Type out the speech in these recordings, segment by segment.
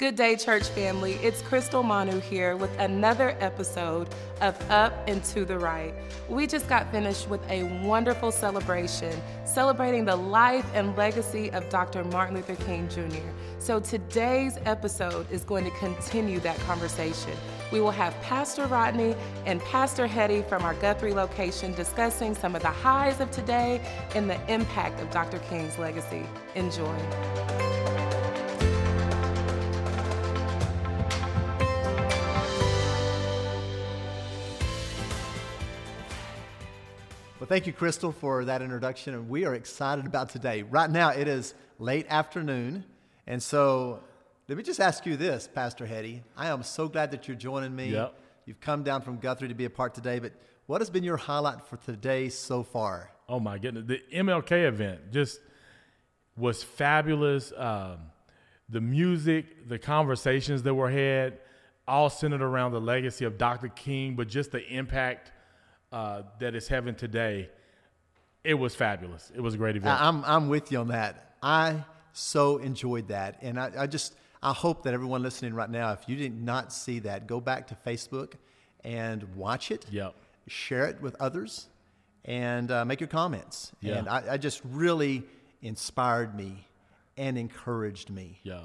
Good day, church family. It's Crystal Manu here with another episode of Up and to the Right. We just got finished with a wonderful celebration celebrating the life and legacy of Dr. Martin Luther King Jr. So today's episode is going to continue that conversation. We will have Pastor Rodney and Pastor Hetty from our Guthrie location discussing some of the highs of today and the impact of Dr. King's legacy. Enjoy. Thank you, Crystal, for that introduction. And we are excited about today. Right now, it is late afternoon. And so let me just ask you this, Pastor Hetty. I am so glad that you're joining me. Yep. You've come down from Guthrie to be a part today. But what has been your highlight for today so far? Oh, my goodness. The MLK event just was fabulous. Um, the music, the conversations that were had, all centered around the legacy of Dr. King, but just the impact uh, that it's today, it was fabulous. It was a great event. I- I'm, I'm with you on that. I so enjoyed that. And I, I just, I hope that everyone listening right now, if you did not see that, go back to Facebook and watch it. Yep. Share it with others and uh, make your comments. Yeah. And I, I just really inspired me and encouraged me yeah.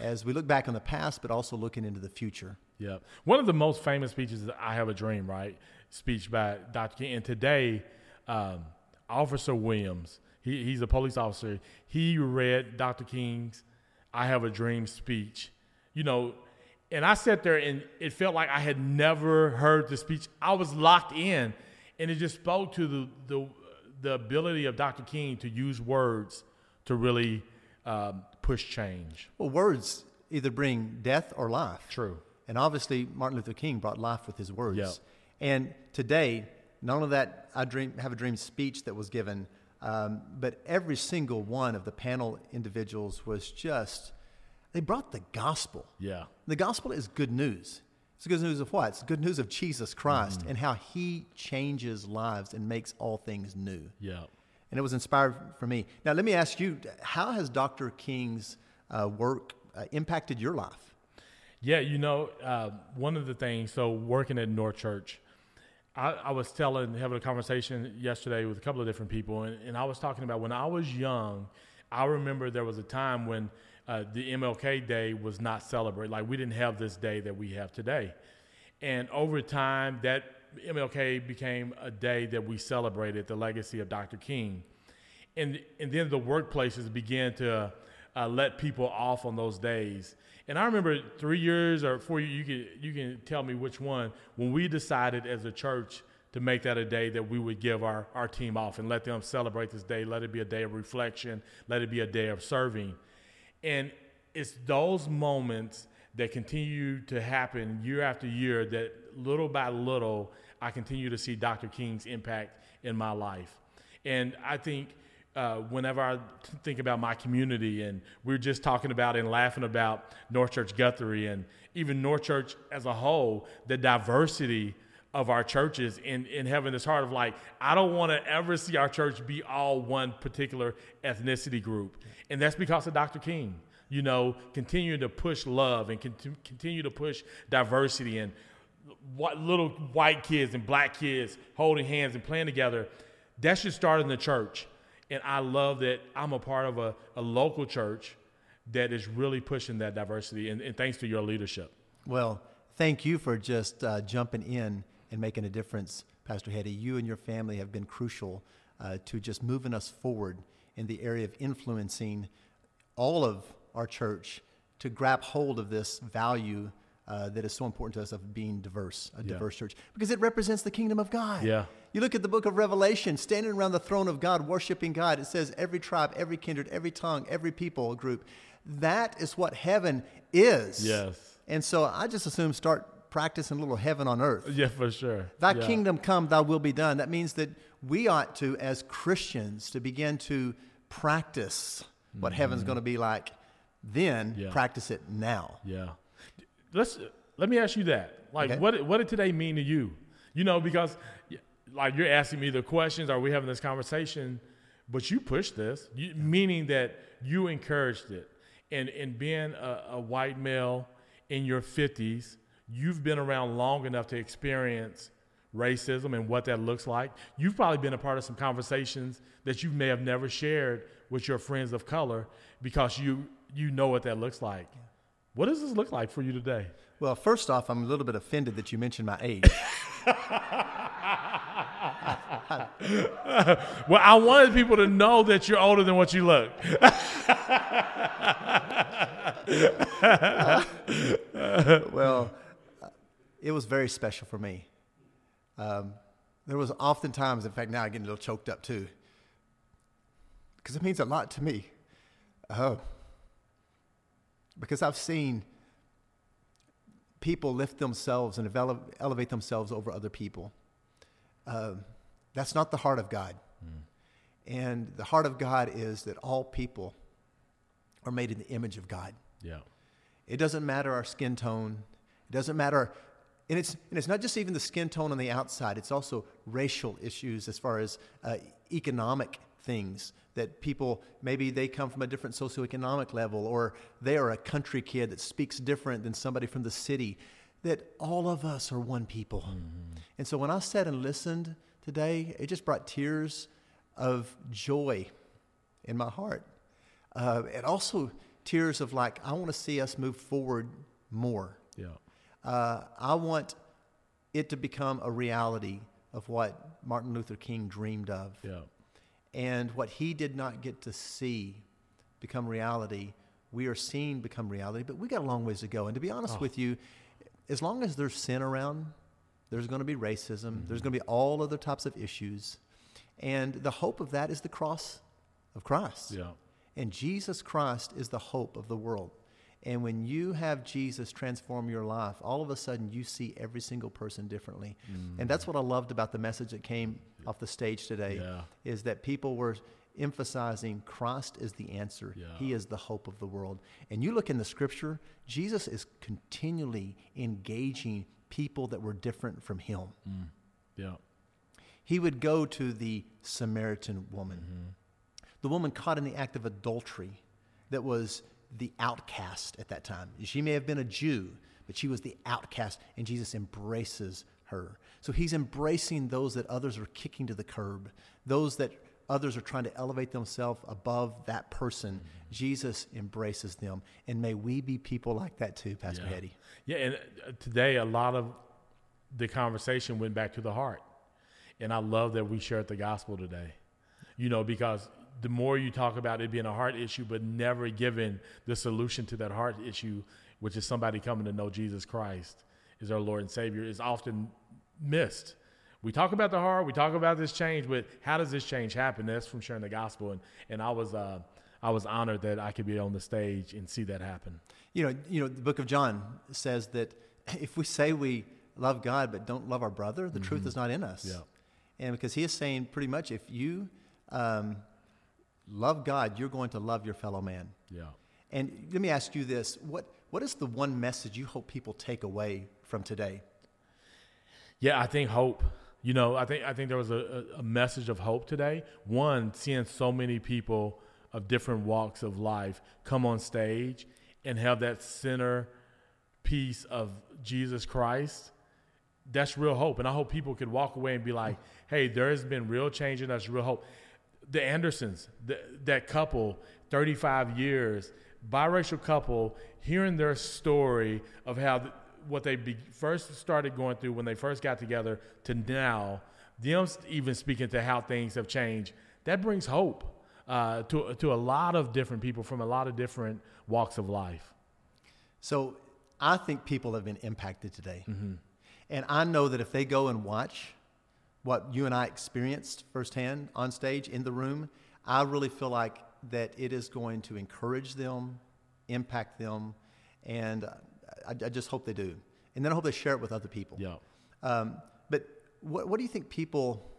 As we look back on the past, but also looking into the future. Yeah. One of the most famous speeches is I Have a Dream, right? Speech by Dr. King. And today, um, Officer Williams, he, he's a police officer, he read Dr. King's I Have a Dream speech. You know, and I sat there and it felt like I had never heard the speech. I was locked in, and it just spoke to the, the, the ability of Dr. King to use words to really um, push change. Well, words either bring death or life. True. And obviously, Martin Luther King brought life with his words. Yeah. And today, not only that I dream, have a dream speech that was given, um, but every single one of the panel individuals was just, they brought the gospel. Yeah. The gospel is good news. It's good news of what? It's good news of Jesus Christ Mm-hmm. and how he changes lives and makes all things new. Yeah. And it was inspired for me. Now, let me ask you how has Dr. King's uh, work uh, impacted your life? Yeah, you know, uh, one of the things, so working at North Church, I, I was telling, having a conversation yesterday with a couple of different people, and, and I was talking about when I was young, I remember there was a time when uh, the MLK Day was not celebrated. Like, we didn't have this day that we have today. And over time, that MLK became a day that we celebrated the legacy of Dr. King. And, and then the workplaces began to uh, let people off on those days. And I remember three years or four years, you can, you can tell me which one, when we decided as a church to make that a day that we would give our, our team off and let them celebrate this day, let it be a day of reflection, let it be a day of serving. And it's those moments that continue to happen year after year that little by little, I continue to see Dr. King's impact in my life. And I think uh, whenever I think about my community, and we are just talking about and laughing about North Church Guthrie and even North Church as a whole, the diversity of our churches in, and having this heart of like, I don't want to ever see our church be all one particular ethnicity group. And that's because of Dr. King, you know, continuing to push love and cont- continue to push diversity and what little white kids and black kids holding hands and playing together. That should start in the church. And I love that I'm a part of a, a local church that is really pushing that diversity. And, and thanks to your leadership. Well, thank you for just uh, jumping in and making a difference, Pastor Hetty. You and your family have been crucial uh, to just moving us forward in the area of influencing all of our church to grab hold of this value uh, that is so important to us of being diverse, a Yeah. diverse church, because it represents the kingdom of God. Yeah. You look at the book of Revelation, standing around the throne of God, worshiping God. It says every tribe, every kindred, every tongue, every people group. That is what heaven is. Yes. And so I just assume start practicing a little heaven on earth. Yeah, for sure. Thy Yeah. kingdom come, thy will be done. That means that we ought to, as Christians, to begin to practice what heaven's going to be like. Then Mm-hmm. Yeah. practice it now. Yeah. Let's let me ask you that. Like, Okay. what what did today mean to you? You know, because like you're asking me the questions, are we having this conversation? But you pushed this, you, meaning that you encouraged it. and and being a, a white male in your 50s, you've been around long enough to experience racism and what that looks like. You've probably been a part of some conversations that you may have never shared with your friends of color because you you know what that looks like. What does this look like for you today? Well, first off, I'm a little bit offended that you mentioned my age. well, I wanted people to know that you're older than what you look. well, it was very special for me. Um, there was oftentimes, in fact, now I get a little choked up too, because it means a lot to me. Uh, because I've seen people lift themselves and ele- elevate themselves over other people. Uh, that's not the heart of God. Mm. And the heart of God is that all people are made in the image of God. Yeah. It doesn't matter our skin tone. It doesn't matter and it's, and it's not just even the skin tone on the outside, it's also racial issues as far as uh, economic things that people maybe they come from a different socioeconomic level or they are a country kid that speaks different than somebody from the city that all of us are one people mm-hmm. and so when i sat and listened today it just brought tears of joy in my heart uh, and also tears of like i want to see us move forward more yeah uh, I want it to become a reality of what Martin Luther King dreamed of. Yeah. And what he did not get to see become reality, we are seeing become reality, but we got a long ways to go. And to be honest oh. with you, as long as there's sin around, there's going to be racism, mm-hmm. there's going to be all other types of issues. And the hope of that is the cross of Christ. Yeah. And Jesus Christ is the hope of the world. And when you have Jesus transform your life, all of a sudden you see every single person differently. Mm. And that's what I loved about the message that came off the stage today yeah. is that people were emphasizing Christ is the answer. Yeah. He is the hope of the world. And you look in the scripture, Jesus is continually engaging people that were different from him. Mm. Yeah. He would go to the Samaritan woman, mm-hmm. the woman caught in the act of adultery that was the outcast at that time. She may have been a Jew, but she was the outcast, and Jesus embraces her. So he's embracing those that others are kicking to the curb, those that others are trying to elevate themselves above that person. Mm-hmm. Jesus embraces them. And may we be people like that too, Pastor yeah. Hetty. Yeah, and uh, today a lot of the conversation went back to the heart. And I love that we shared the gospel today. You know, because the more you talk about it being a heart issue, but never giving the solution to that heart issue, which is somebody coming to know Jesus Christ is our Lord and Savior, is often missed. We talk about the heart, we talk about this change, but how does this change happen? That's from sharing the gospel, and and I was uh, I was honored that I could be on the stage and see that happen. You know, you know, the Book of John says that if we say we love God but don't love our brother, the mm-hmm. truth is not in us. Yeah. And because he is saying pretty much, if you um, love God, you're going to love your fellow man. Yeah. And let me ask you this what, what is the one message you hope people take away from today? Yeah, I think hope. You know, I think I think there was a, a message of hope today. One, seeing so many people of different walks of life come on stage and have that center piece of Jesus Christ. That's real hope. And I hope people could walk away and be like, hey, there has been real change and that's real hope the Andersons, the, that couple, 35 years, biracial couple, hearing their story of how th- what they be, first started going through when they first got together to now, them even speaking to how things have changed, that brings hope uh, to, to a lot of different people from a lot of different walks of life. So I think people have been impacted today. Mm-hmm. And I know that if they go and watch what you and I experienced firsthand on stage in the room, I really feel like that it is going to encourage them, impact them, and I, I just hope they do. And then I hope they share it with other people. Yeah. Um, but what, what do you think people,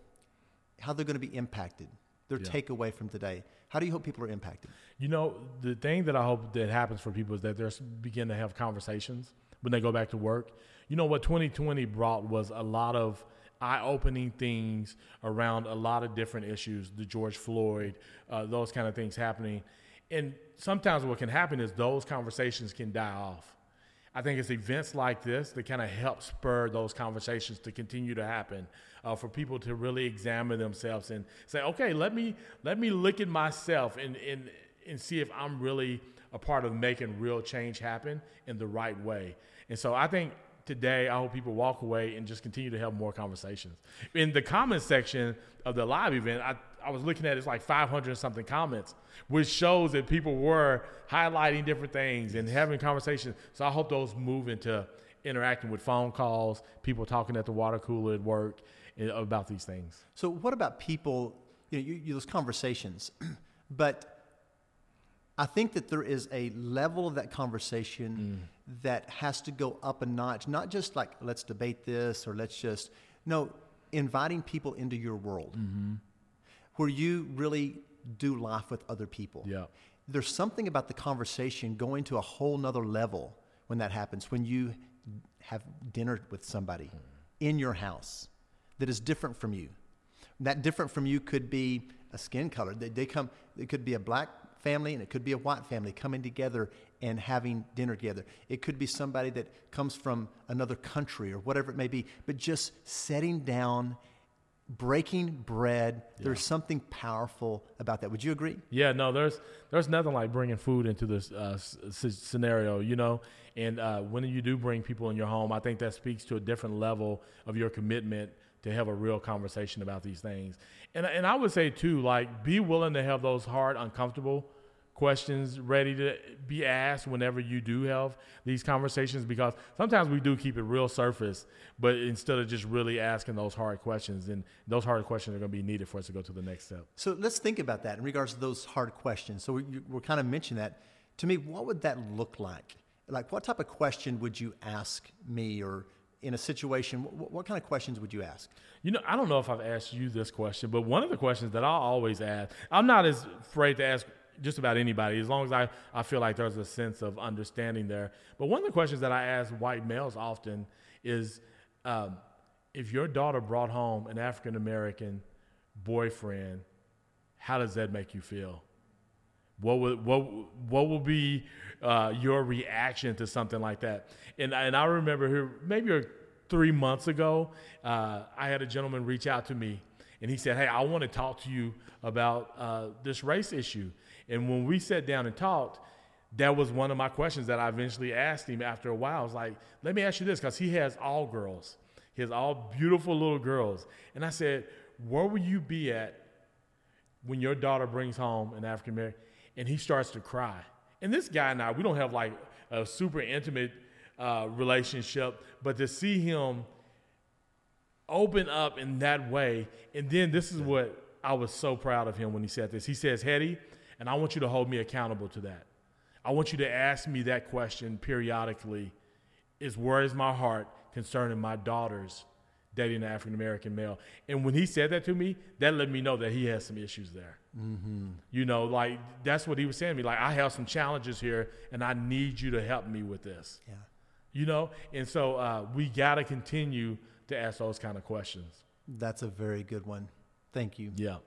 how they're going to be impacted? Their yeah. takeaway from today. How do you hope people are impacted? You know, the thing that I hope that happens for people is that they're begin to have conversations when they go back to work. You know what 2020 brought was a lot of eye opening things around a lot of different issues, the George Floyd, uh, those kind of things happening. and sometimes what can happen is those conversations can die off. I think it's events like this that kind of help spur those conversations to continue to happen, uh, for people to really examine themselves and say, okay, let me let me look at myself and and and see if I'm really a part of making real change happen in the right way. And so I think today I hope people walk away and just continue to have more conversations. In the comments section of the live event, I, I was looking at it's like 500 something comments, which shows that people were highlighting different things and having conversations. So I hope those move into interacting with phone calls, people talking at the water cooler at work eh, about these things. So, what about people, you know, you, you, those conversations, but I think that there is a level of that conversation mm. that has to go up a notch, not just like, let's debate this or let's just, no, inviting people into your world mm-hmm. where you really do life with other people. Yeah. There's something about the conversation going to a whole nother level when that happens, when you have dinner with somebody mm. in your house that is different from you. That different from you could be a skin color. They, they come, it could be a black family and it could be a white family coming together and having dinner together. It could be somebody that comes from another country or whatever it may be, but just setting down breaking bread yeah. there's something powerful about that would you agree yeah no there's there's nothing like bringing food into this uh, scenario you know and uh, when you do bring people in your home i think that speaks to a different level of your commitment to have a real conversation about these things. And, and I would say, too, like, be willing to have those hard, uncomfortable questions ready to be asked whenever you do have these conversations because sometimes we do keep it real surface, but instead of just really asking those hard questions, and those hard questions are going to be needed for us to go to the next step. So let's think about that in regards to those hard questions. So we, we're kind of mentioning that. To me, what would that look like? Like, what type of question would you ask me or in a situation, what, kind of questions would you ask? You know, I don't know if I've asked you this question, but one of the questions that I always ask, I'm not as afraid to ask just about anybody, as long as I, I feel like there's a sense of understanding there. But one of the questions that I ask white males often is um, if your daughter brought home an African American boyfriend, how does that make you feel? What would what what will be uh, your reaction to something like that? And and I remember here maybe three months ago, uh, I had a gentleman reach out to me, and he said, "Hey, I want to talk to you about uh, this race issue." And when we sat down and talked, that was one of my questions that I eventually asked him after a while. I was like, "Let me ask you this," because he has all girls. He has all beautiful little girls, and I said, "Where will you be at when your daughter brings home an African American?" And he starts to cry. And this guy and I, we don't have like a super intimate uh, relationship, but to see him open up in that way, and then this is what I was so proud of him when he said this. He says, Hetty, and I want you to hold me accountable to that. I want you to ask me that question periodically is where is my heart concerning my daughters dating an African American male? And when he said that to me, that let me know that he has some issues there. Mm-hmm. You know, like that's what he was saying to me. Like, I have some challenges here, and I need you to help me with this. Yeah. You know, and so uh, we got to continue to ask those kind of questions. That's a very good one. Thank you. Yeah.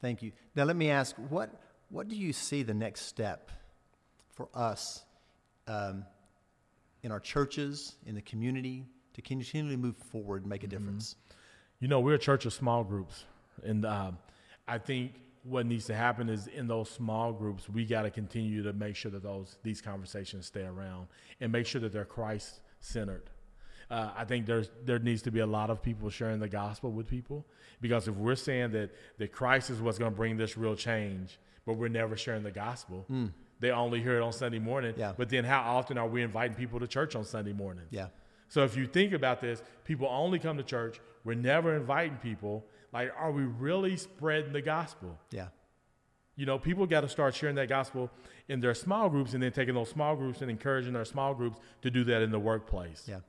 Thank you. Now, let me ask what what do you see the next step for us um, in our churches, in the community, to continually move forward and make a mm-hmm. difference? You know, we're a church of small groups, and uh, I think what needs to happen is in those small groups, we got to continue to make sure that those these conversations stay around and make sure that they're Christ centered. Uh, I think there's there needs to be a lot of people sharing the gospel with people because if we're saying that that Christ is what's going to bring this real change, but we're never sharing the gospel, mm. they only hear it on Sunday morning. Yeah. But then how often are we inviting people to church on Sunday morning? Yeah. So if you think about this, people only come to church. We're never inviting people like, are we really spreading the gospel? Yeah. You know, people got to start sharing that gospel in their small groups and then taking those small groups and encouraging their small groups to do that in the workplace. Yeah.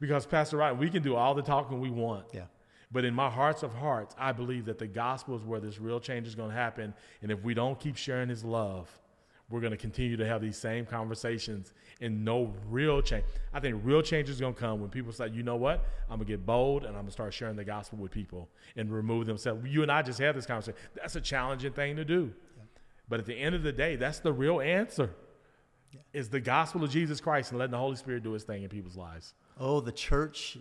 Because, Pastor Ryan, we can do all the talking we want. Yeah. But in my hearts of hearts, I believe that the gospel is where this real change is going to happen. And if we don't keep sharing his love, we're going to continue to have these same conversations and no real change. I think real change is going to come when people say, you know what, I'm going to get bold and I'm going to start sharing the gospel with people and remove themselves. You and I just had this conversation. That's a challenging thing to do. But at the end of the day, that's the real answer. Is the gospel of Jesus Christ and letting the Holy Spirit do his thing in people's lives. Oh, the church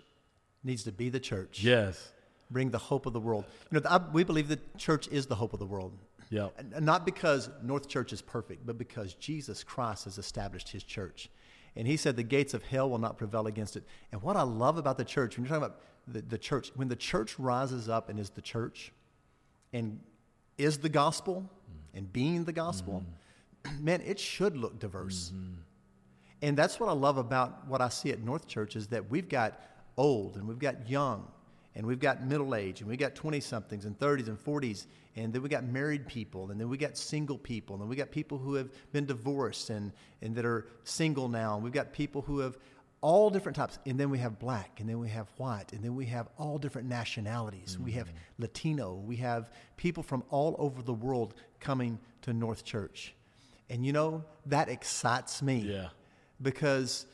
needs to be the church. Yes. Bring the hope of the world. You know, I, we believe the church is the hope of the world. Yep. And Not because North Church is perfect, but because Jesus Christ has established his church. And he said the gates of hell will not prevail against it. And what I love about the church, when you're talking about the, the church, when the church rises up and is the church and is the gospel mm. and being the gospel, mm-hmm. man, it should look diverse. Mm-hmm. And that's what I love about what I see at North Church is that we've got old and we've got young and we've got middle age and we got 20 somethings and 30s and 40s and then we got married people and then we got single people and we got people who have been divorced and, and that are single now and we've got people who have all different types and then we have black and then we have white and then we have all different nationalities. We have mm-hmm. latino. We have people from all over the world coming to north church. And you know that excites me Yeah. because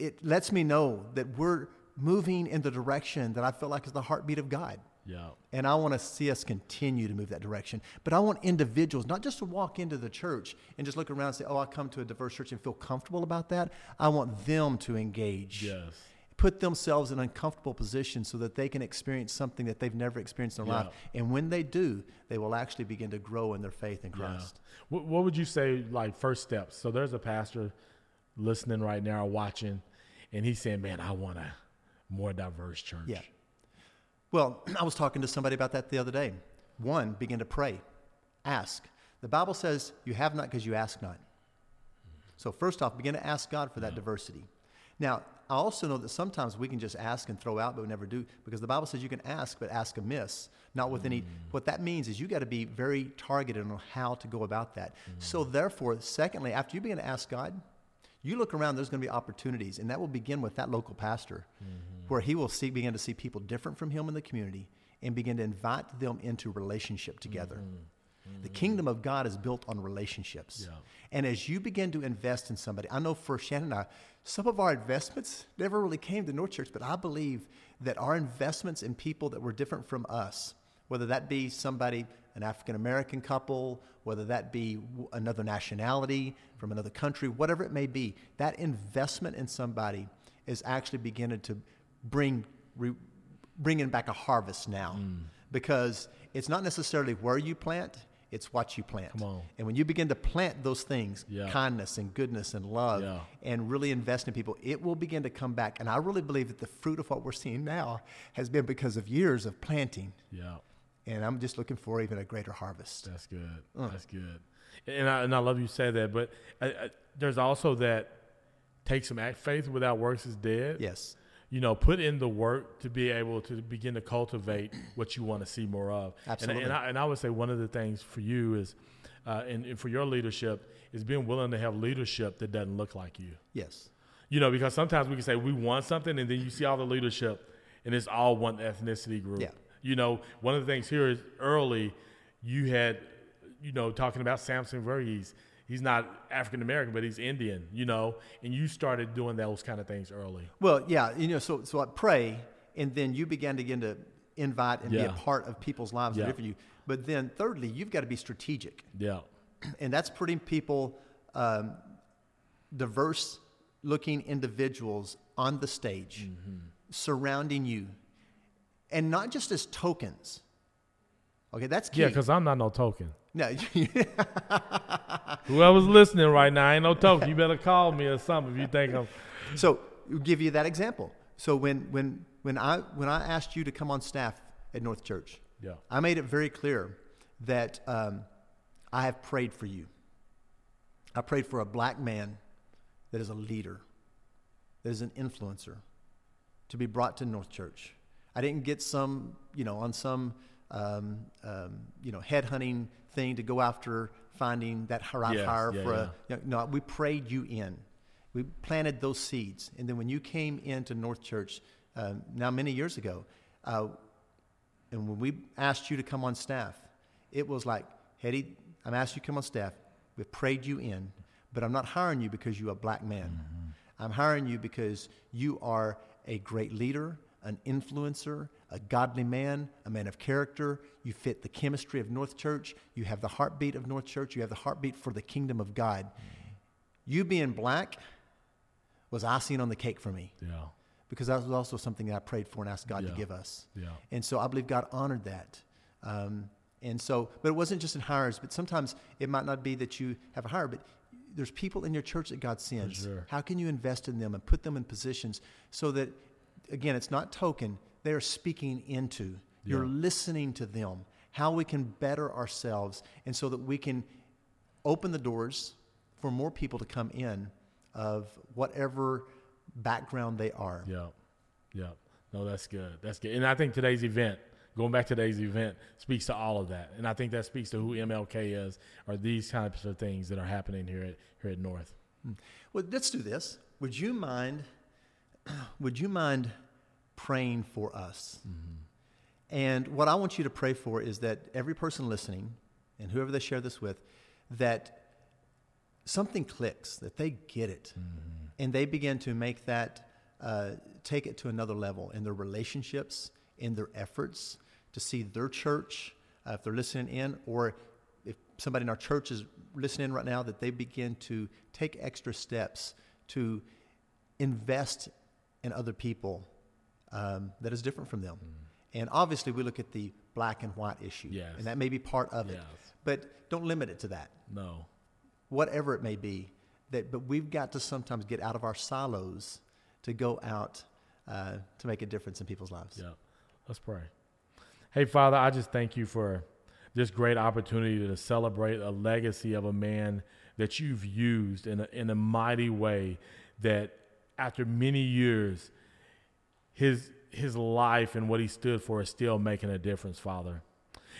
it lets me know that we're moving in the direction that I feel like is the heartbeat of God. Yeah. And I want to see us continue to move that direction. But I want individuals not just to walk into the church and just look around and say, oh, I come to a diverse church and feel comfortable about that. I want them to engage. Yes. Put themselves in uncomfortable positions so that they can experience something that they've never experienced in their Yeah. life. And when they do, they will actually begin to grow in their faith in Christ. Yeah. What, what would you say, like, first steps? So there's a pastor listening right now or watching, and he's saying, man, I want a more diverse church. Yeah. Well, I was talking to somebody about that the other day. One, begin to pray, ask. The Bible says you have not because you ask not. So, first off, begin to ask God for that diversity. Now, I also know that sometimes we can just ask and throw out, but we never do, because the Bible says you can ask, but ask amiss, not with any. Mm. What that means is you got to be very targeted on how to go about that. Mm. So, therefore, secondly, after you begin to ask God, you look around, there's going to be opportunities, and that will begin with that local pastor, mm-hmm. where he will see, begin to see people different from him in the community and begin to invite them into relationship together. Mm-hmm. The mm-hmm. kingdom of God is built on relationships. Yeah. And as you begin to invest in somebody, I know for Shannon and I, some of our investments never really came to North Church, but I believe that our investments in people that were different from us, whether that be somebody, an African American couple, whether that be another nationality from another country, whatever it may be, that investment in somebody is actually beginning to bring, re, bringing back a harvest now. Mm. Because it's not necessarily where you plant, it's what you plant. And when you begin to plant those things, Yeah. kindness and goodness and love, Yeah. and really invest in people, it will begin to come back. And I really believe that the fruit of what we're seeing now has been because of years of planting. Yeah. And I'm just looking for even a greater harvest. That's good. That's good. And I, and I love you say that, but I, I, there's also that take some act. Faith without works is dead. Yes. You know, put in the work to be able to begin to cultivate what you want to see more of. And- Absolutely. And, I, and I would say one of the things for you is, uh, and, and for your leadership, is being willing to have leadership that doesn't look like you. Yes. You know, because sometimes we can say we want something, and then you see all the leadership, and it's all one ethnicity group. Yeah. You know, one of the things here is early, you had, you know, talking about Samson Voorhees. He's not African American, but he's Indian. You know, and you started doing those kind of things early. Well, yeah, you know, so so I pray, and then you began to begin to invite and be a part of people's lives Yeah. you. But then, thirdly, you've got to be strategic, Yeah. and that's putting people, um, diverse-looking individuals on the stage, Mm-hmm. surrounding you, and not just as tokens. Okay, that's key. Yeah, because I'm not no token. no, Whoever's listening right now ain't no token. You better call me or something if you think I'm. So we'll give you that example. So when when when I when I asked you to come on staff at North Church, Yeah. I made it very clear that um, I have prayed for you. I prayed for a black man that is a leader, that is an influencer, to be brought to North Church. I didn't get some, you know, on some, um, um, you know, headhunting thing to go after finding that right Yes, hire yeah, for yeah. a. You know, no, we prayed you in. We planted those seeds, and then when you came into North Church, um, now many years ago, uh, and when we asked you to come on staff, it was like, Hetty, I'm asking you to come on staff. We've prayed you in, but I'm not hiring you because you're a black man. I'm hiring you because you are a great leader, an influencer, a godly man, a man of character. You fit the chemistry of North Church. You have the heartbeat of North Church. You have the heartbeat for the kingdom of God. You being black was icing on the cake for me. Yeah. Because that was also something that I prayed for and asked God Yeah. to give us. Yeah. And so I believe God honored that. Um, and so, but it wasn't just in hires, but sometimes it might not be that you have a hire, but there's people in your church that God sends. sure. How can you invest in them and put them in positions so that, again, it's not token, they're speaking into. You're listening to them, how we can better ourselves, and so that we can open the doors for more people to come in of whatever background they are. Yeah, yeah. No, that's good. That's good. And I think today's event, going back to today's event, speaks to all of that. And I think that speaks to who MLK is, or these types of things that are happening here at here at North. Hmm. Well, let's do this. Would you mind? Would you mind praying for us? And what I want you to pray for is that every person listening, and whoever they share this with, that something clicks, that they get it, and they begin to make that uh, take it to another level in their relationships, in their efforts to see their church, uh, if they're listening in, or if somebody in our church is listening right now, that they begin to take extra steps to invest in other people um, that is different from them. And obviously, we look at the black and white issue, Yes. and that may be part of it. But don't limit it to that No. whatever it may be. That, but we've got to sometimes get out of our silos to go out uh, to make a difference in people's lives. Yeah. Let's pray. Hey, Father, I just thank you for this great opportunity to celebrate a legacy of a man that you've used in a, in a mighty way that after many years, his, his life and what he stood for is still making a difference, Father.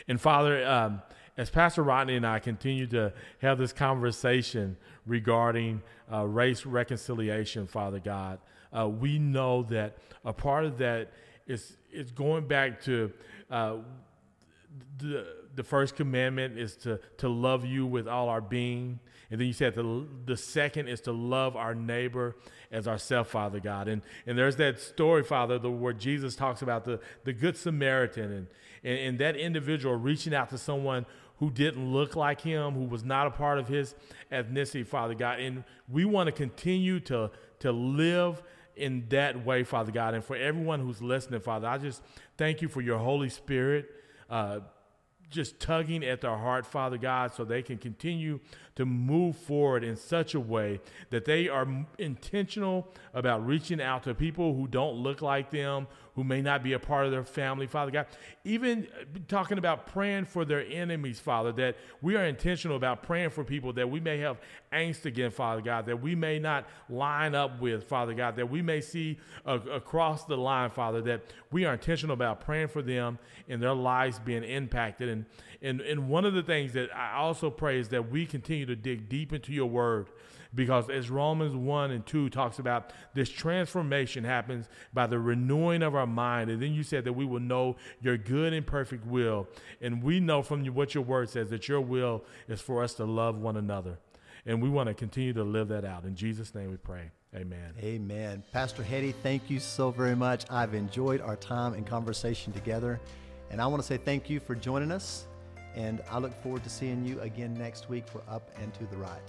And Father, um, as Pastor Rodney and I continue to have this conversation regarding uh, race reconciliation, Father God, uh, we know that a part of that is is going back to uh, the the first commandment is to to love you with all our being and then you said the the second is to love our neighbor as ourself father god and and there's that story father the, where jesus talks about the the good samaritan and, and and that individual reaching out to someone who didn't look like him who was not a part of his ethnicity father god and we want to continue to to live in that way, Father God. And for everyone who's listening, Father, I just thank you for your Holy Spirit. Uh, just tugging at their heart, Father God, so they can continue to move forward in such a way that they are intentional about reaching out to people who don't look like them, who may not be a part of their family, Father God. Even uh, talking about praying for their enemies, Father, that we are intentional about praying for people that we may have angst against, Father God, that we may not line up with, Father God, that we may see across the line, Father, that we are intentional about praying for them and their lives being impacted. And, and, and one of the things that I also pray is that we continue to dig deep into your word because as Romans 1 and 2 talks about this transformation happens by the renewing of our mind and then you said that we will know your good and perfect will and we know from what your word says that your will is for us to love one another and we want to continue to live that out in Jesus name we pray amen Amen. Pastor Hetty, thank you so very much. I've enjoyed our time and conversation together. And I want to say thank you for joining us. And I look forward to seeing you again next week for Up and to the Right.